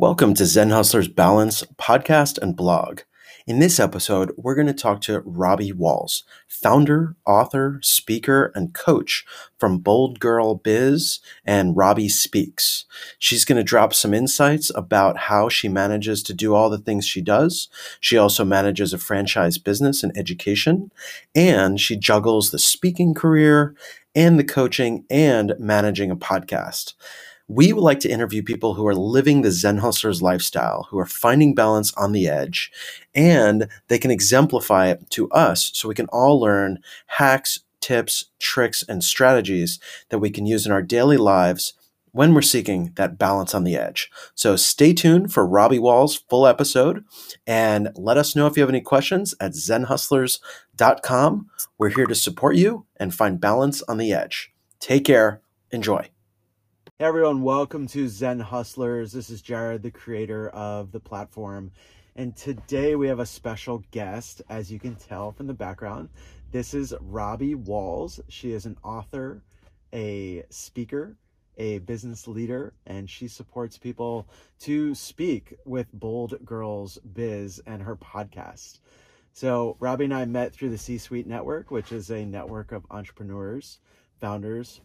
Welcome to Zen Hustlers Balance podcast and blog. In this episode, we're going to talk to Robbie Walls, founder, author, speaker, and coach from Bold Girl Biz and Robbie Speaks. She's going to drop some insights about how she manages to do all the things she does. She also manages a franchise business and education, and she juggles the speaking career and the coaching and managing a podcast. We would like to interview people who are living the Zen Hustlers lifestyle, who are finding balance on the edge, and they can exemplify it to us so we can all learn hacks, tips, tricks, and strategies that we can use in our daily lives when we're seeking that balance on the edge. So stay tuned for Robbie Wall's full episode and let us know if you have any questions at zenhustlers.com. We're here to support you and find balance on the edge. Take care. Enjoy. Hey everyone, welcome to Zen Hustlers. This is Jared, the creator of the platform. And today we have a special guest, as you can tell from the background. This is Robbie Walls. She is an author, a speaker, a business leader, and she supports people to speak with Bold Girls Biz and her podcast. So, Robbie and I met through the C Suite Network, which is a network of entrepreneurs, founders,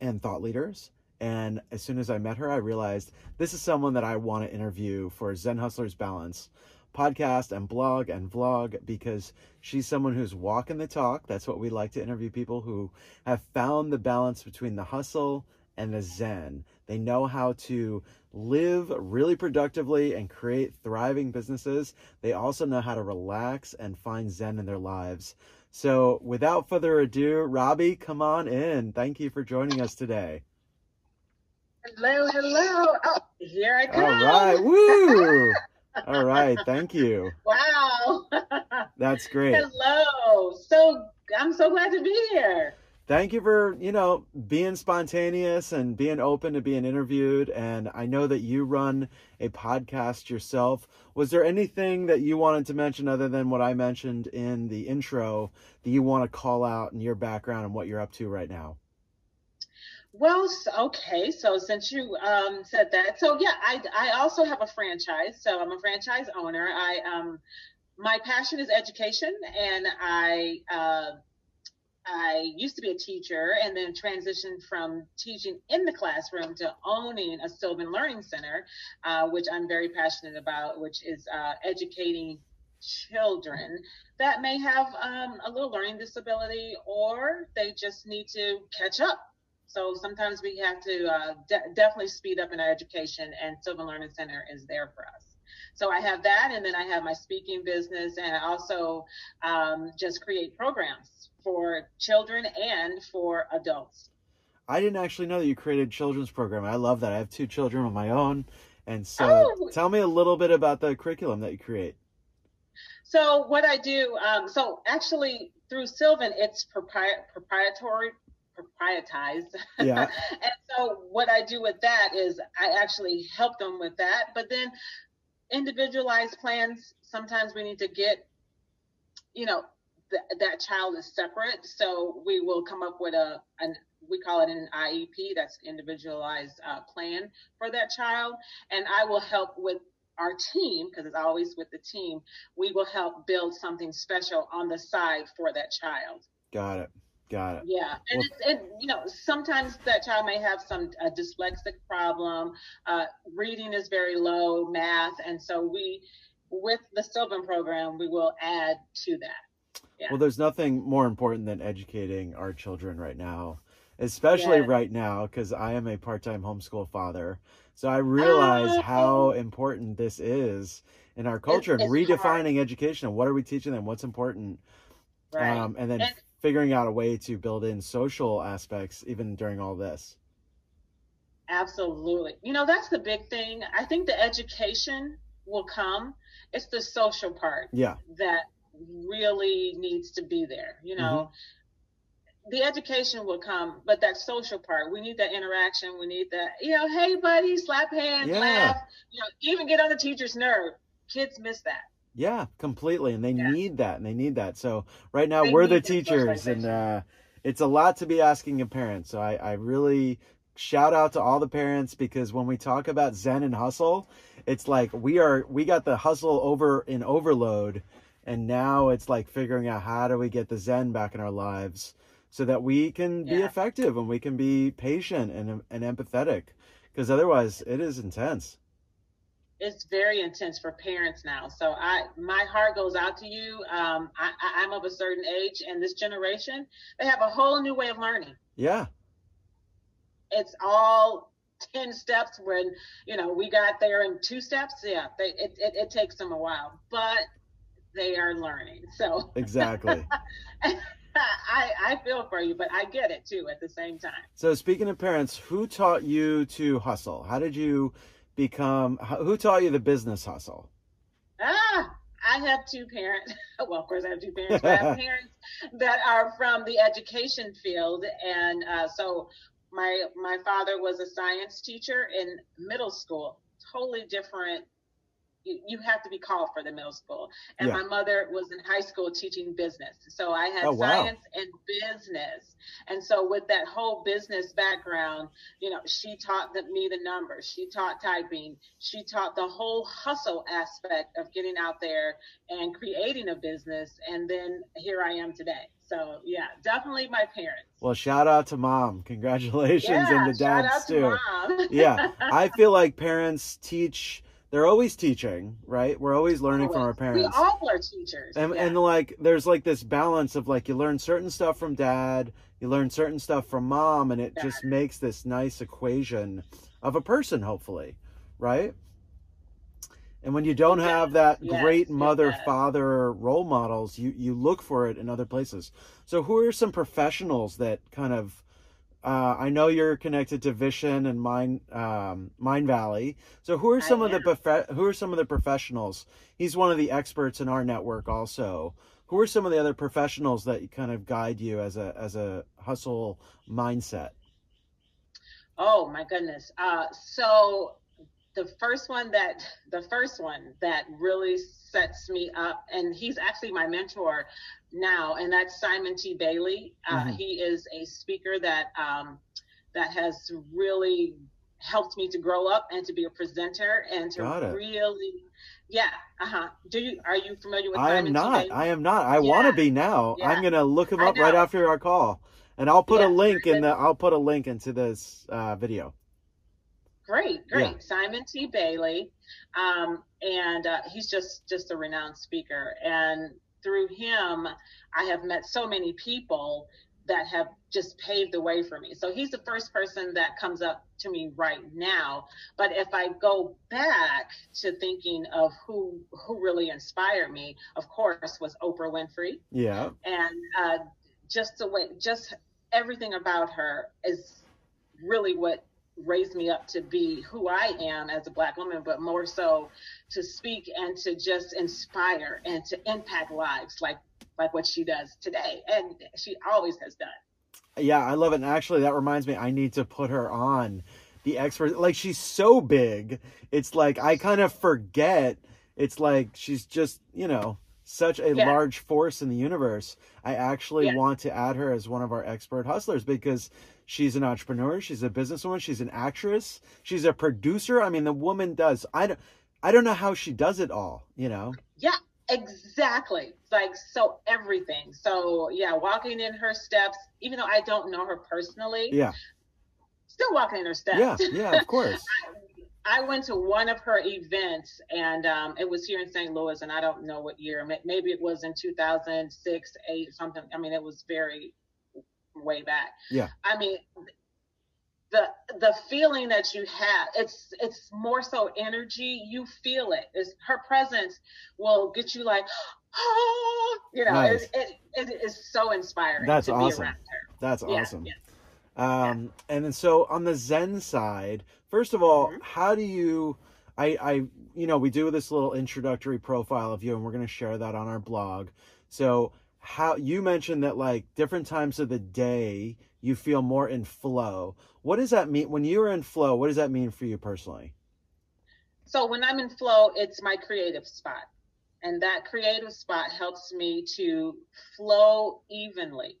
and thought leaders and as soon as I met her, I realized this is someone that I want to interview for Zen Hustlers Balance podcast and blog and vlog because she's someone who's walking the talk. That's what we like to interview people who have found the balance between the hustle and the Zen. They know how to live really productively and create thriving businesses. They also know how to relax and find Zen in their lives. So, without further ado, Robbie, come on in. Thank you for joining us today. Hello, hello. Oh, here I come. All right. Woo. All right. Thank you. Wow. That's great. Hello. So I'm so glad to be here. Thank you for, you know, being spontaneous and being open to being interviewed. And I know that you run a podcast yourself. Was there anything that you wanted to mention other than what I mentioned in the intro that you want to call out in your background and what you're up to right now? Well, okay. So since you um, said that, so yeah, I I also have a franchise. So I'm a franchise owner. I um my passion is education, and I uh, I used to be a teacher, and then transitioned from teaching in the classroom to owning a Sylvan Learning Center, uh, which I'm very passionate about, which is uh, educating children that may have um, a little learning disability or they just need to catch up so sometimes we have to uh, de- definitely speed up in our education, and Sylvan Learning Center is there for us. So I have that, and then I have my speaking business, and I also um, just create programs for children and for adults. I didn't actually know that you created children's program. I love that. I have two children of my own, and so oh. tell me a little bit about the curriculum that you create. So what I do, um, so actually through Sylvan, it's propri- proprietary proprietized. Yeah. and so what I do with that is I actually help them with that. But then individualized plans, sometimes we need to get, you know, th- that child is separate. So we will come up with a, an, we call it an IEP, that's individualized uh, plan for that child. And I will help with our team, because it's always with the team, we will help build something special on the side for that child. Got it. Got it. Yeah, and well, it, you know sometimes that child may have some a dyslexic problem. Uh, reading is very low, math, and so we, with the Sylvan program, we will add to that. Yeah. Well, there's nothing more important than educating our children right now, especially yeah. right now because I am a part-time homeschool father. So I realize how important this is in our culture and redefining hard. education and what are we teaching them, what's important, right. um, and then. Figuring out a way to build in social aspects even during all this. Absolutely. You know, that's the big thing. I think the education will come. It's the social part yeah. that really needs to be there. You know, mm-hmm. the education will come, but that social part, we need that interaction. We need that, you know, hey, buddy, slap hands, yeah. laugh, you know, even get on the teacher's nerve. Kids miss that. Yeah, completely. And they yeah. need that. And they need that. So right now they we're the teachers and uh, it's a lot to be asking a parent. So I, I really shout out to all the parents because when we talk about Zen and hustle, it's like we are we got the hustle over in overload and now it's like figuring out how do we get the Zen back in our lives so that we can be effective and we can be patient and and empathetic because otherwise it is intense. It's very intense for parents now. So I, my heart goes out to you. Um, I, I'm of a certain age, and this generation, they have a whole new way of learning. Yeah. It's all ten steps. When you know we got there in two steps, yeah, they, it, it it takes them a while, but they are learning. So Exactly. I I feel for you, but I get it too at the same time. So speaking of parents, who taught you to hustle? How did you become? Who taught you the business hustle? Ah, I have two parents. Well, of course, I have two parents, but I have parents that are from the education field, and uh, so my my father was a science teacher in middle school. Totally different. You, you have to be called for the middle school, and Yeah. my mother was in high school teaching business. So I had Oh, wow. science and business, and so with that whole business background, you know, she taught the, me the numbers. She taught typing. She taught the whole hustle aspect of getting out there and creating a business. And then here I am today. So yeah, definitely my parents. Well, shout out to mom. Congratulations, yeah, and the shout dads out to too. mom. yeah, I feel like parents teach. They're always teaching, right? We're always learning from our parents. We all are teachers. and yeah. and like there's like this balance of like you learn certain stuff from dad you learn certain stuff from mom and it Yeah. just makes this nice equation of a person hopefully right and when you don't have that Yes, great mother father role models you you look for it in other places so who are some professionals that kind of uh, I know you're connected to Vishen and Mind um, Mindvalley. So who are I some of the prof- who are some of the professionals? He's one of the experts in our network also. Who are some of the other professionals that kind of guide you as a as a hustle mindset? Oh my goodness. Uh, so the first one that the first one that really sets me up, and he's actually my mentor now, and that's Simon T. Bailey. Uh, Mhm. He is a speaker that um, that has really helped me to grow up and to be a presenter and to really, yeah. Uh huh. Do you are you familiar with I Simon am not. I am not. I want to be now. Yeah. I'm gonna look him up right after our call, and I'll put a link in the. I'll put a link into this uh, video. Great, great. Yeah. Simon T. Bailey, um, and uh, he's just just a renowned speaker. And through him, I have met so many people that have just paved the way for me. So he's the first person that comes up to me right now. But if I go back to thinking of who who really inspired me, of course, was Oprah Winfrey Yeah. and uh, just the way, just everything about her is really what raised me up to be who I am as a black woman, but more so to speak and to just inspire and to impact lives like like what she does today, and she always has done. Yeah, I love it. And actually, that reminds me, I need to put her on the expert. Like, she's so big. It's like, I kind of forget. It's like, she's just, you know, such a Yeah. large force in the universe. I actually Yeah. want to add her as one of our expert hustlers because she's an entrepreneur. She's a businesswoman. She's an actress. She's a producer. I mean, the woman does, I don't, I don't know how she does it all, you know? Yeah, exactly. Like so everything. So yeah, walking in her steps, even though I don't know her personally, Yeah. still walking in her steps. Yeah. Yeah, of course. I went to one of her events, and um, it was here in St. Louis, and I don't know what year. Maybe it was in 2006, eight, something. I mean, it was very way back. Yeah. I mean, the the feeling that you have, it's it's more so energy. You feel it. It's her presence will get you like, oh, you know, Nice. it, it, it is so inspiring That's to awesome. be around her. That's Yeah, awesome. yeah. Um, and then so on the Zen side, first of all, Mhm. how do you, I, I, you know, we do this little introductory profile of you, and we're going to share that on our blog. So how you mentioned that like different times of the day you feel more in flow. What does that mean when you're in flow? What does that mean for you personally? So when I'm in flow, it's my creative spot. And that creative spot helps me to flow evenly.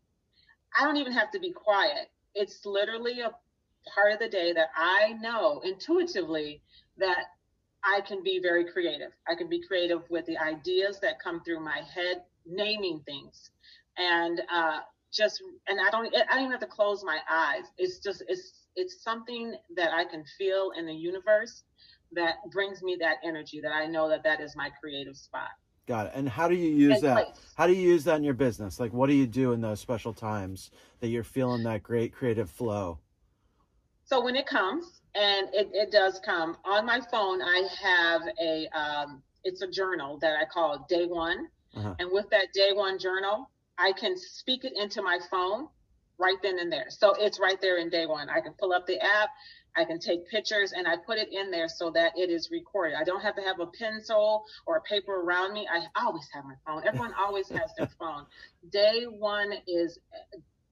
I don't even have to be quiet. It's literally a part of the day that I know intuitively that I can be very creative. I can be creative with the ideas that come through my head, naming things, and uh, just and I don't I don't even have to close my eyes. It's just it's it's something that I can feel in the universe that brings me that energy that I know that that is my creative spot. Got it. And how do you use and that? Place. How do you use that in your business? Like, what do you do in those special times that you're feeling that great creative flow? So when it comes, and it, it does come on my phone, I have a um, it's a journal that I call Day One, uh-huh. and with that Day One journal, I can speak it into my phone right then and there. So it's right there in Day One. I can pull up the app I can take pictures and I put it in there so that it is recorded. I don't have to have a pencil or a paper around me. I always have my phone. Everyone always has their phone. Day one is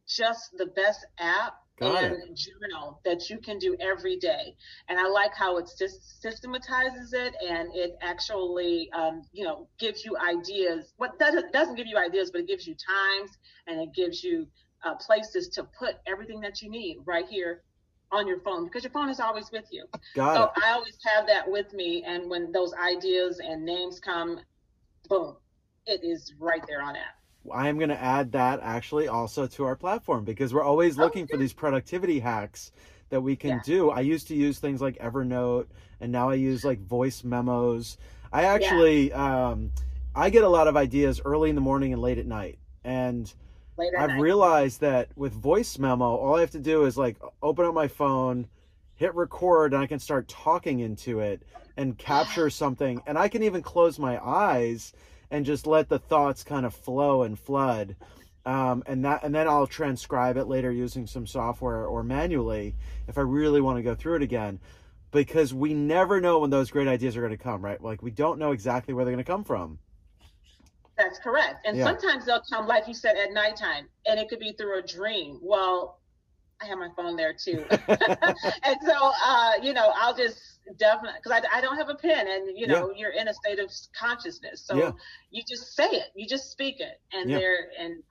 just the best app Got and it. journal that you can do every day. And I like how it just systematizes it and it actually, um, you know, gives you ideas. What doesn't doesn't give you ideas, but it gives you times and it gives you uh, places to put everything that you need right here on your phone because your phone is always with you. Got so it. I always have that with me, and when those ideas and names come, boom, it is right there on app. I am going to add that actually also to our platform because we're always oh, looking for these productivity hacks that we can yeah. do. I used to use things like Evernote, and now I use like voice memos. I actually, yeah. um, I get a lot of ideas early in the morning and late at night, and I've night. realized that with voice memo, all I have to do is like open up my phone, hit record, and I can start talking into it and capture something. And I can even close my eyes and just let the thoughts kind of flow and flood. Um, and that and then I'll transcribe it later using some software or manually if I really want to go through it again because we never know when those great ideas are going to come right like we don't know exactly where they're going to come from that's correct. And yeah. sometimes they'll come, like you said, at nighttime, and it could be through a dream. Well, I have my phone there too. and so, uh, you know, I'll just definitely, because I, I don't have a pen and, you know, yeah. you're in a state of consciousness. So yeah. you just say it, you just speak it, and there, and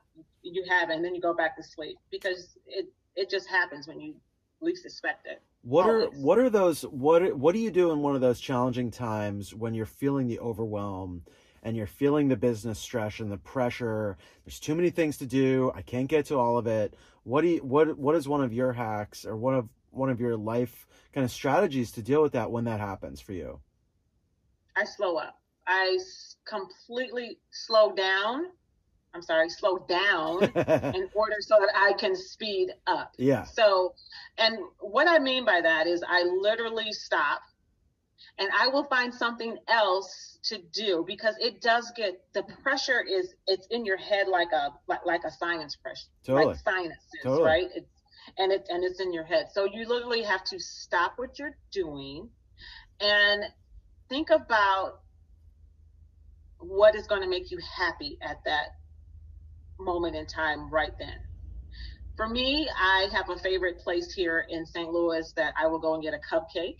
you have it, and then you go back to sleep because it, it just happens when you least expect it. What Always. are what are those what what do you do in one of those challenging times when you're feeling the overwhelm and you're feeling the business stress and the pressure there's too many things to do i can't get to all of it what do you what what is one of your hacks or one of one of your life kind of strategies to deal with that when that happens for you? I slow up. I completely slow down i'm sorry slow down in order so that i can speed up. Yeah. So and what i mean by that is i literally stop and I will find something else to do because it does get the pressure is it's in your head like a like, like a sinus pressure, totally. like sinuses, totally. right? It's and it and it's in your head. So you literally have to stop what you're doing and think about what is going to make you happy at that moment in time right then. For me, I have a favorite place here in St. Louis that I will go and get a cupcake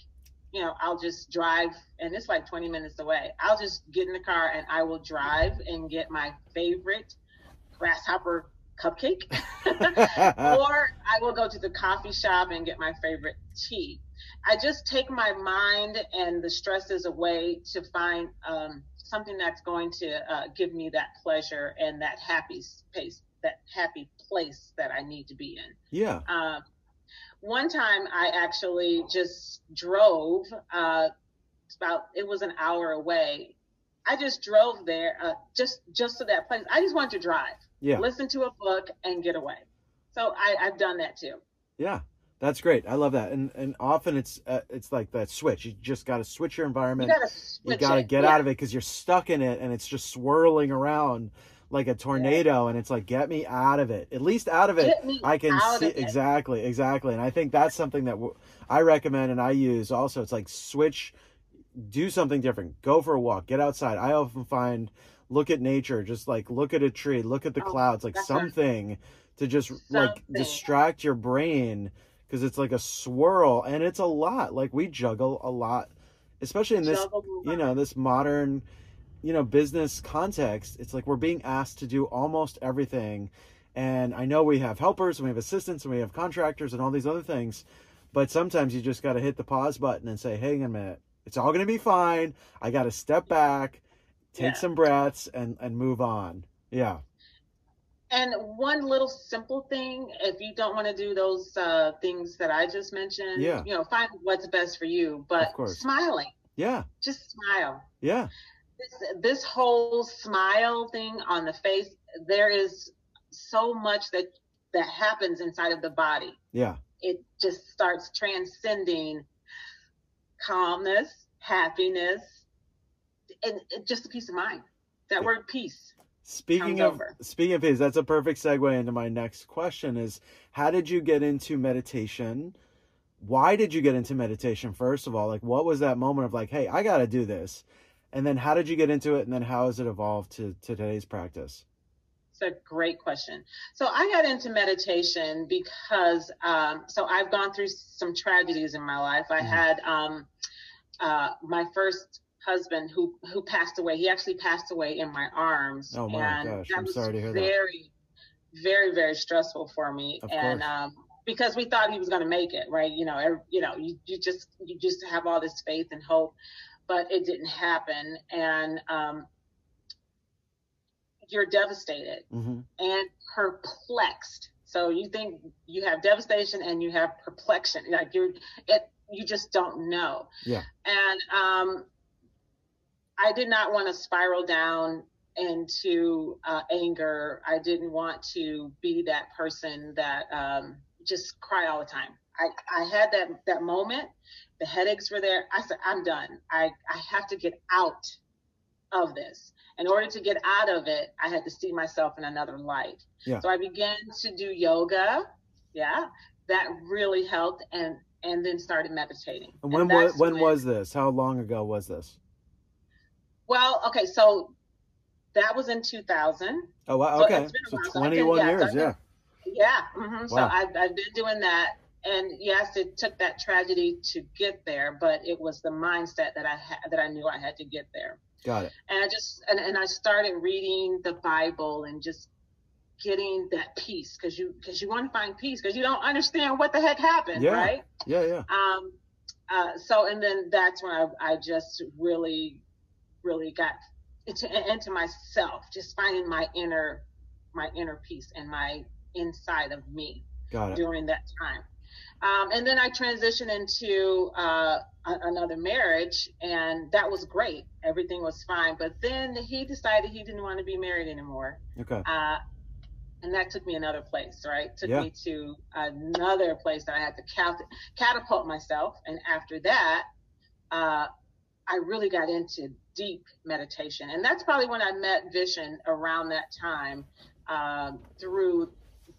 you know, I'll just drive, and it's like 20 minutes away. I'll just get in the car and I will drive and get my favorite grasshopper cupcake, or I will go to the coffee shop and get my favorite tea. I just take my mind and the stresses away to find um, something that's going to uh, give me that pleasure and that happy space, that happy place that I need to be in. Yeah. Um, one time I actually just drove, uh, about, it was an hour away. I just drove there, uh, just, just to that place. I just wanted to drive, yeah. listen to a book and get away. So I, I've done that too. Yeah. That's great. I love that. And and often it's uh, it's like that switch. You just got to switch your environment. You got to get yeah. out of it because you're stuck in it and it's just swirling around like a tornado yeah. and it's like get me out of it. At least out of it i can see exactly exactly. And i think that's something that w- I recommend and i use also. It's like switch do something different. Go for a walk. Get outside. I often find look at nature. Just like look at a tree. Look at the oh, clouds. Like something right. to just something. like distract your brain because it's like a swirl and it's a lot. Like we juggle a lot especially in this you know this modern you know business context it's like we're being asked to do almost everything and i know we have helpers and we have assistants and we have contractors and all these other things But sometimes you just got to hit the pause button and say, "Hang a minute, it's all going to be fine. I got to step back, take Yeah. some breaths, and and move on." Yeah, And one little simple thing, if you don't want to do those uh, things that I just mentioned, Yeah. you know, find what's best for you. But smiling, yeah, just smile. yeah, This, this whole smile thing on the face, there is so much that that happens inside of the body. yeah. It just starts transcending calmness, happiness, and it, just a peace of mind. That Yeah. word peace. Speaking of over. speaking of his, that's a perfect segue into my next question is how did you get into meditation? Why did you get into meditation first of all? Like what was that moment of like, hey, I gotta do this? And then how did you get into it and then how has it evolved to, to today's practice? It's a great question. So I got into meditation because um, so I've gone through some tragedies in my life. I Mhm. had um, uh, my first husband who who passed away. He actually passed away in my arms. Oh my and gosh, I'm sorry to hear that. very, very, very stressful for me. Of and course. um, because we thought he was going to make it, right? You know, every, you know, you, you just you just have all this faith and hope, but it didn't happen, and um, you're devastated hmm and perplexed. So you think you have devastation and you have perplexion, like you're it. You just don't know. Yeah. And um, I did not want to spiral down into uh, anger. I didn't want to be that person that um, just cry all the time. I, I had that that moment. The headaches were there. I said, I'm done. I, I have to get out of this. In order to get out of it, I had to see myself in another light. Yeah. So I began to do yoga. Yeah. That really helped and and then started meditating. And And when was that's when was this? How long ago was this? well, okay, so that was in 2000. Oh wow, So okay. it's been a So. So I've been- twenty one yeah, years, been- yeah. Yeah. hmm So Wow. I've, I've been doing that. And yes, it took that tragedy to get there, but it was the mindset that I had that I knew I had to get there. Got it. And I just and, and I started reading the Bible and just getting that peace because you because you want to find peace because you don't understand what the heck happened, Yeah. right? Yeah, yeah. Um, uh, so and then that's when I, I just really, really got into, into myself, just finding my inner, my inner peace and my inside of me Got it. during that time. Um, and then I transitioned into uh, another marriage, and that was great. Everything was fine. But then he decided he didn't want to be married anymore Okay. uh, and that took me another place, right? Took Yeah. me to another place that I had to cat- catapult myself. And after that, uh, I really got into deep meditation, and that's probably when I met Vishen around that time um, through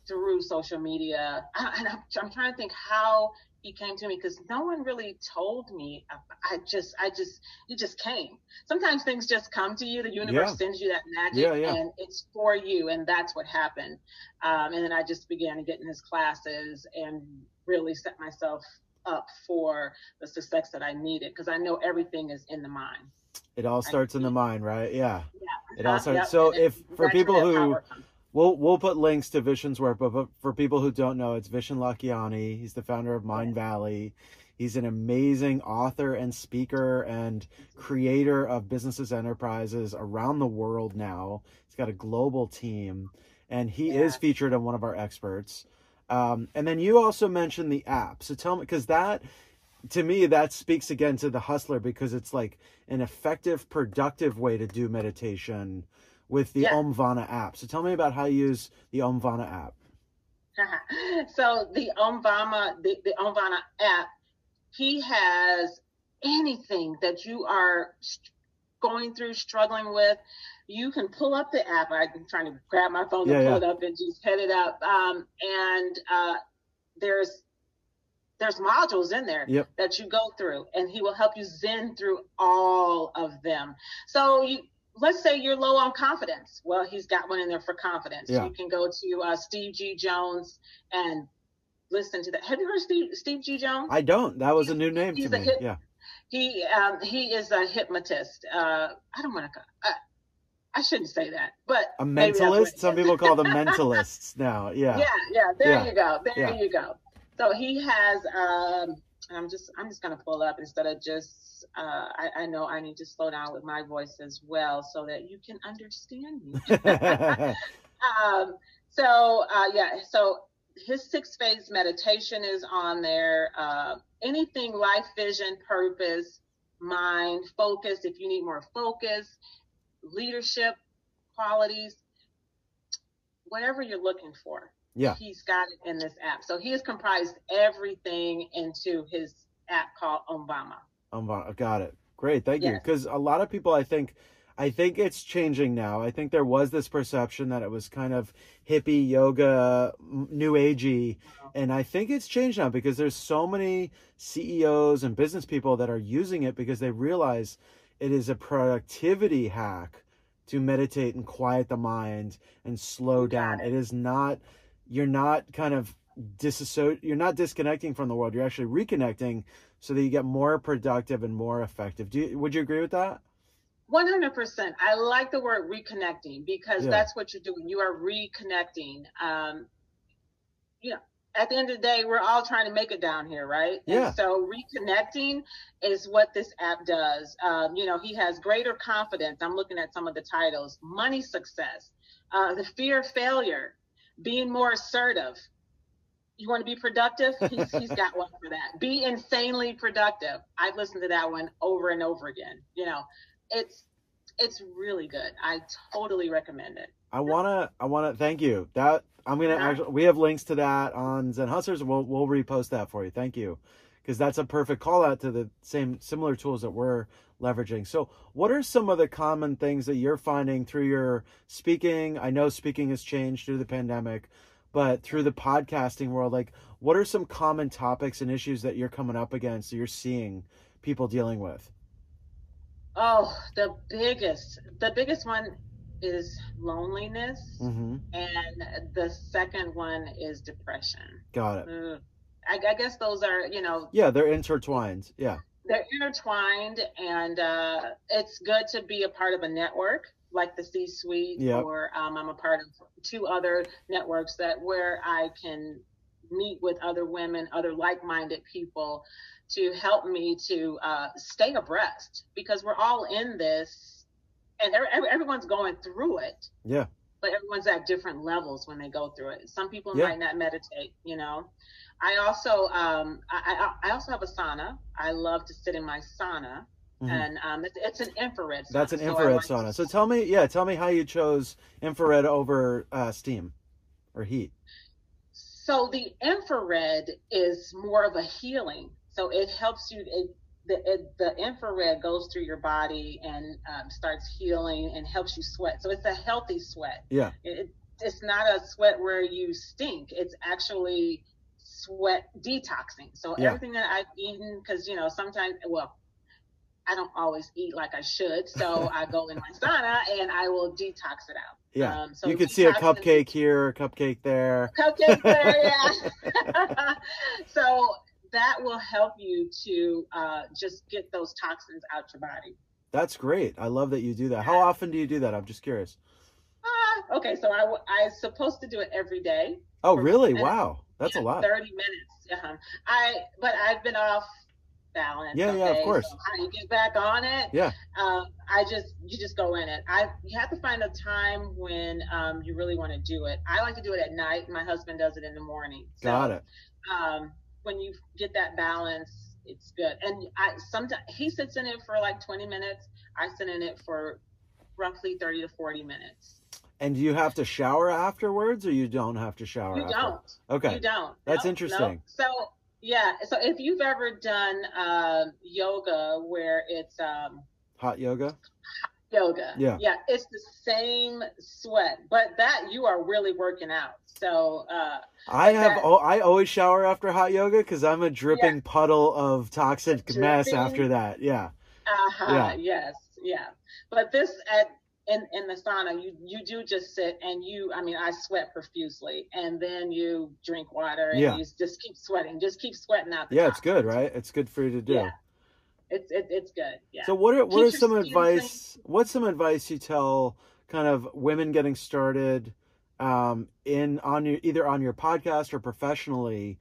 through social media. I, and I'm, I'm trying to think how he came to me because no one really told me. I, I just, I just, it just came. Sometimes things just come to you. The universe Yeah. sends you that magic, Yeah, yeah. and it's for you. And that's what happened. Um, and then I just began to get in his classes and really set myself up for the success that I needed because I know everything is in the mind. It all starts in the mind, right? Yeah. Yeah. It all Uh, starts. yep, So if for people who. We'll we'll put links to Vishen's work, but, but for people who don't know, it's Vishen Lakhiani. He's the founder of Mindvalley. He's an amazing author and speaker and creator of businesses enterprises around the world now. He's got a global team, and he is featured on one of our experts. Um, and then you also mentioned the app. So tell me, because that to me that speaks again to the hustler because it's like an effective, productive way to do meditation with the Yeah. Omvana app. So tell me about how you use the Omvana app. so the Omvana the, the Omvana app, he has anything that you are going through, struggling with. You can pull up the app. I've been trying to grab my phone Yeah, to pull yeah. it up and just head it up. Um, and uh, there's there's modules in there Yep. that you go through, and he will help you zen through all of them. So you let's say you're low on confidence. Well, he's got one in there for confidence. Yeah. You can go to uh, Steve G. Jones and listen to that. Have you heard of Steve, Steve G. Jones? I don't. That was a new name to He's a me. hit- Yeah. He um, he is a hypnotist. Uh, I don't want to. I, I shouldn't say that, but A maybe that's what mentalist. Some people call them mentalists now. Yeah. Yeah, yeah. There Yeah. you go. There Yeah. you go. So he has. Um, I'm just I'm just gonna pull up instead of just. Uh, I, I know I need to slow down with my voice as well so that you can understand me. um, so uh, yeah, so his six phase meditation is on there. Uh, anything life vision, purpose, mind, focus. If you need more focus, leadership qualities, whatever you're looking for. Yeah. He's got it in this app. So he has comprised everything into his app called Omvana. Omvana. Got it. Great. Thank you. Because a lot of people, I think, I think it's changing now. I think there was this perception that it was kind of hippie yoga, new agey, uh-huh. and I think it's changed now because there's so many CEOs and business people that are using it because they realize it is a productivity hack to meditate and quiet the mind and slow down. It is not you're not kind of disassociate you're not disconnecting from the world. You're actually reconnecting so that you get more productive and more effective. Do you, would you agree with that? 100%. I like the word reconnecting because Yeah. that's what you're doing. You are reconnecting. Um, you know, at the end of the day, we're all trying to make it down here, right? Yeah. And so reconnecting is what this app does. Um, you know, he has greater confidence. I'm looking at some of the titles money success, uh, the fear of failure, being more assertive. You want to be productive? He's, he's got one for that. Be insanely productive. I've listened to that one over and over again. You know, it's it's really good. I totally recommend it. I wanna, I wanna thank you. That I'm gonna Yeah. actually, we have links to that on Zen Hustlers. We'll we'll repost that for you. Thank you, because that's a perfect call out to the same similar tools that we're leveraging. So, what are some of the common things that you're finding through your speaking? I know speaking has changed through the pandemic, but through the podcasting world, like what are some common topics and issues that you're coming up against? That you're seeing people dealing with? Oh, the biggest, the biggest one is loneliness, Mm-hmm. and the second one is depression. Got it. Ugh. I, I guess those are, you know, Yeah, they're intertwined. Yeah. They're intertwined, and uh, it's good to be a part of a network like the C-suite, Yep. or um, I'm a part of two other networks that where I can meet with other women, other like-minded people, to help me to uh, stay abreast because we're all in this, and every, every- everyone's going through it Yeah. But everyone's at different levels when they go through it. Some people Yeah. might not meditate, you know. I also um, I, I I also have a sauna. I love to sit in my sauna, Mhm. and um, it's, it's an infrared. Sauna, That's an so infrared like- sauna. So tell me, yeah, tell me how you chose infrared over uh, steam or heat. So the infrared is more of a healing. So it helps you. It, the the infrared goes through your body and um, starts healing and helps you sweat. So it's a healthy sweat. Yeah. It, it's not a sweat where you stink. It's actually sweat detoxing. So Yeah. everything that I've eaten, because you know sometimes, well, I don't always eat like I should. So I go in my sauna and I will detox it out. Yeah. Um, so you could see a cupcake here, a cupcake there. cupcake there, yeah. so that will help you to uh, just get those toxins out your body. That's great. I love that you do that. How often do you do that? I'm just curious. Ah, okay, so I I'm supposed to do it every day. Oh, really? Wow. That's a lot. Thirty minutes. Uh-huh. I but I've been off balance. Yeah, yeah, of course. So how you get back on it? Yeah. Um, I just you just go in it. I you have to find a time when um, you really want to do it. I like to do it at night. My husband does it in the morning. So, Got it. Um, when you get that balance, it's good. And I sometimes he sits in it for like twenty minutes. I sit in it for roughly thirty to forty minutes. And do you have to shower afterwards or you don't have to shower You after? don't. Okay. You don't. That's interesting. So yeah, so if you've ever done um, yoga where it's um, Hot yoga? Yoga, Yeah. yeah, it's the same sweat, but that you are really working out. So uh, I have that- I always shower after hot yoga because I'm a dripping puddle of toxic mess after that. Yeah. uh-huh, Yeah. yes, yeah. But this at in, in the sauna, you you do just sit and you. I mean, I sweat profusely, and then you drink water and Yeah. you just keep sweating, just keep sweating out. The Yeah, it's good, right? It's good for you to do. Yeah. It's it, it's good. Yeah. So what are what are some advice? What's some advice you tell kind of women getting started um, in on your either on your podcast or professionally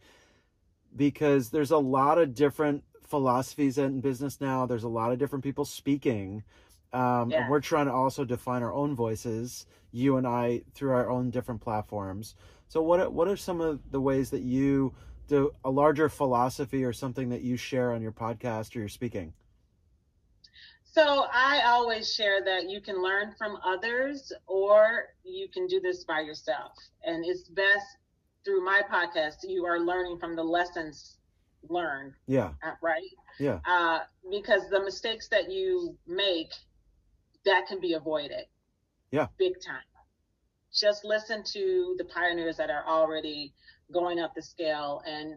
because there's a lot of different philosophies in business now. There's a lot of different people speaking. Um, Yeah. And we're trying to also define our own voices, you and I, through our own different platforms. So, what what are some of the ways that you do a larger philosophy or something that you share on your podcast or your speaking? So I always share that you can learn from others or you can do this by yourself. And it's best through my podcast, you are learning from the lessons learned, Yeah, uh, right? yeah, Uh, because the mistakes that you make, that can be avoided. Yeah. Big time. Just listen to the pioneers that are already going up the scale and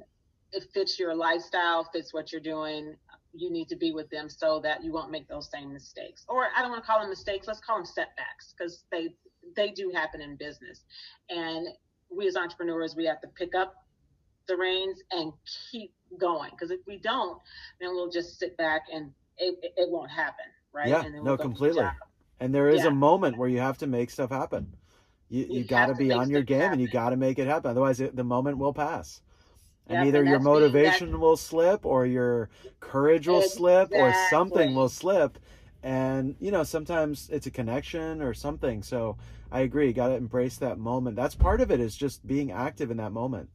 it fits your lifestyle, fits what you're doing. You need to be with them so that you won't make those same mistakes. Or I don't want to call them mistakes, let's call them setbacks because they they do happen in business. And we as entrepreneurs, we have to pick up the reins and keep going. Because if we don't, then we'll just sit back and it, it, won't happen, right? Yeah, and then no, completely. and there is Yeah. a moment where you have to make stuff happen. You you, You got to be on your game and you got to make it happen. Otherwise, it, the moment will pass. And Yep, either and your motivation will slip or your courage will slip or something will slip. And, you know, sometimes it's a connection or something. So I agree. You got to embrace that moment. That's part of it is just being active in that moment.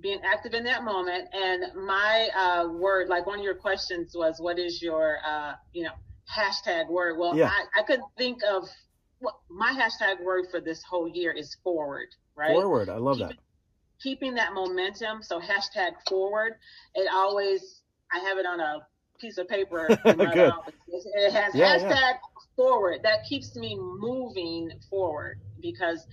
being active in that moment. And my uh, word, like one of your questions was, what is your, uh, you know, hashtag word? Well, Yeah. I, I could think of what my hashtag word for this whole year is forward, right? Forward. I love Keep that. Keeping that momentum. So hashtag forward. It always, I have it on a piece of paper. in my Good. office. It has Yeah, hashtag yeah. forward. That keeps me moving forward because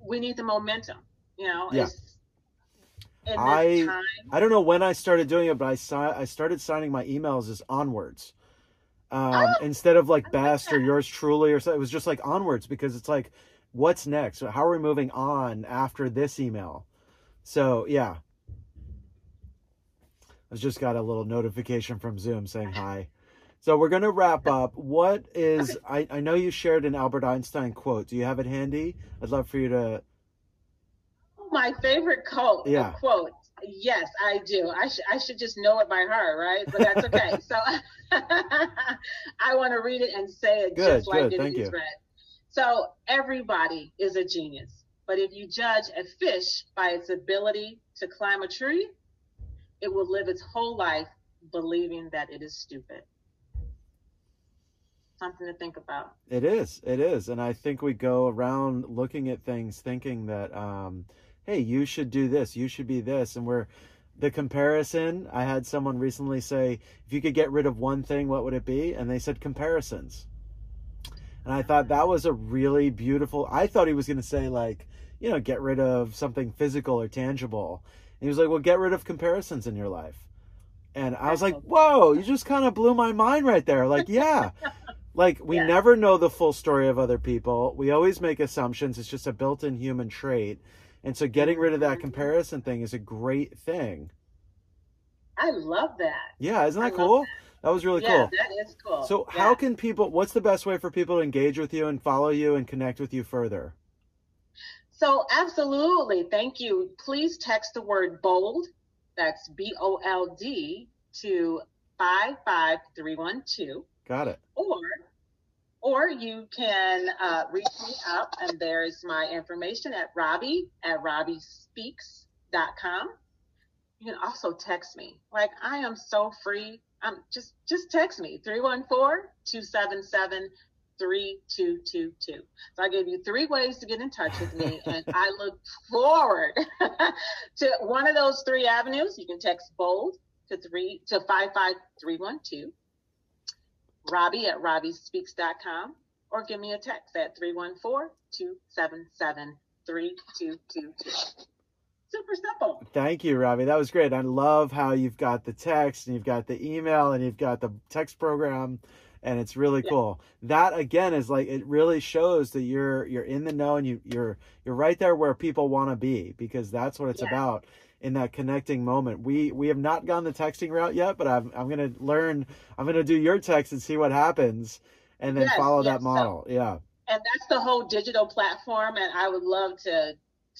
we need the momentum. You know, Yeah. it's I- time. I don't know when I started doing it, but I saw I started signing my emails as onwards. Um, Oh, instead of like best or yours truly or so it was just like onwards because it's like what's next? How are we moving on after this email? So yeah. I just got a little notification from Zoom saying hi. So we're gonna wrap up. What is I, I know you shared an Albert Einstein quote. Do you have it handy? I'd love for you to My favorite quote. Yeah. Quote. Yes, I do. I should I should just know it by heart, right? But that's okay. so I want to read it and say it Good, just like good. it is you. read. So everybody is a genius, but if you judge a fish by its ability to climb a tree, it will live its whole life believing that it is stupid. Something to think about. It is. It is. And I think we go around looking at things thinking that, um, hey, you should do this, you should be this. And we're the comparison. I had someone recently say, if you could get rid of one thing, what would it be? And they said comparisons. And I thought that was a really beautiful. I thought he was going to say, like, you know, get rid of something physical or tangible. And he was like, well, get rid of comparisons in your life. And I was like, whoa, you just kind of blew my mind right there. Like, yeah. Like we Yeah. never know the full story of other people. We always make assumptions. It's just a built-in human trait. And so getting rid of that comparison thing is a great thing. I love that. Yeah, isn't that love cool? That was really cool. yeah, cool. that is cool. So Yeah. how can people what's the best way for people to engage with you and follow you and connect with you further? So, absolutely. Thank you. Please text the word bold, that's B O L D, to 55312. Got it. Or, or you can uh, reach me up, and there is my information at Robbie at robbiespeaks.com. You can also text me. Like I am so free. I'm just just text me 314-277-3222. So I gave you three ways to get in touch with me and I look forward to one of those three avenues. You can text bold to 3 to 55312 Robbie at robbiespeaks.com or give me a text at 314-277-3222. Super simple. Thank you, Robbie. That was great. I love how you've got the text and you've got the email and you've got the text program and it's really Yeah. cool. That again is like it really shows that you're you're in the know and you you're you're right there where people want to be because that's what it's Yeah. about in that connecting moment. We we have not gone the texting route yet, but I'm I'm going to learn I'm going to do your text and see what happens and then Yes, follow yes. that model. yeah. And that's the whole digital platform and I would love to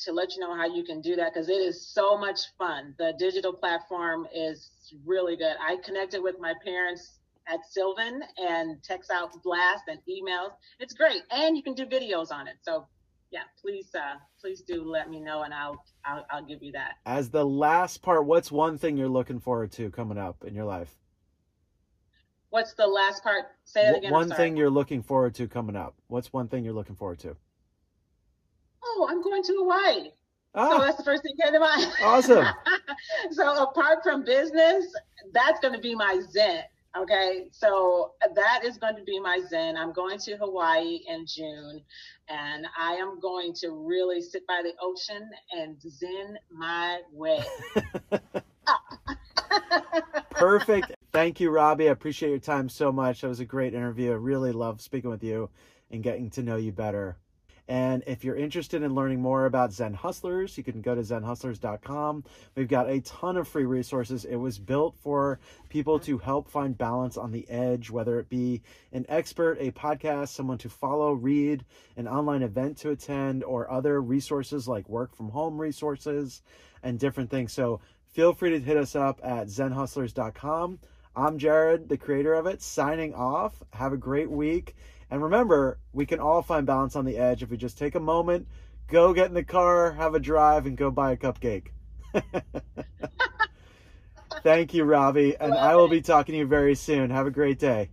to let you know how you can do that because it is so much fun. The digital platform is really good. I connected with my parents at Sylvan and text out blast and emails. It's great, and you can do videos on it. So yeah, please, uh, please do let me know, and I'll, I'll, I'll give you that. As the last part, what's one thing you're looking forward to coming up in your life? What's the last part? Say it again. One thing you're looking forward to coming up. What's one thing you're looking forward to? Oh, I'm going to Hawaii. Ah, so that's the first thing that came to mind. Awesome. so apart from business, that's going to be my zen. Okay, so that is going to be my zen. I'm going to Hawaii in June, and I am going to really sit by the ocean and zen my way. Perfect. Thank you, Robbie. I appreciate your time so much. That was a great interview. I really love speaking with you and getting to know you better. And if you're interested in learning more about Zen Hustlers, you can go to zenhustlers.com. We've got a ton of free resources. It was built for people to help find balance on the edge, whether it be an expert, a podcast, someone to follow, read, an online event to attend, or other resources like work from home resources and different things. So feel free to hit us up at zenhustlers.com. I'm Jared, the creator of it, signing off. Have a great week and remember, we can all find balance on the edge if we just take a moment, go get in the car, have a drive, and go buy a cupcake. Thank you, Robbie. And I will be talking to you very soon. Have a great day.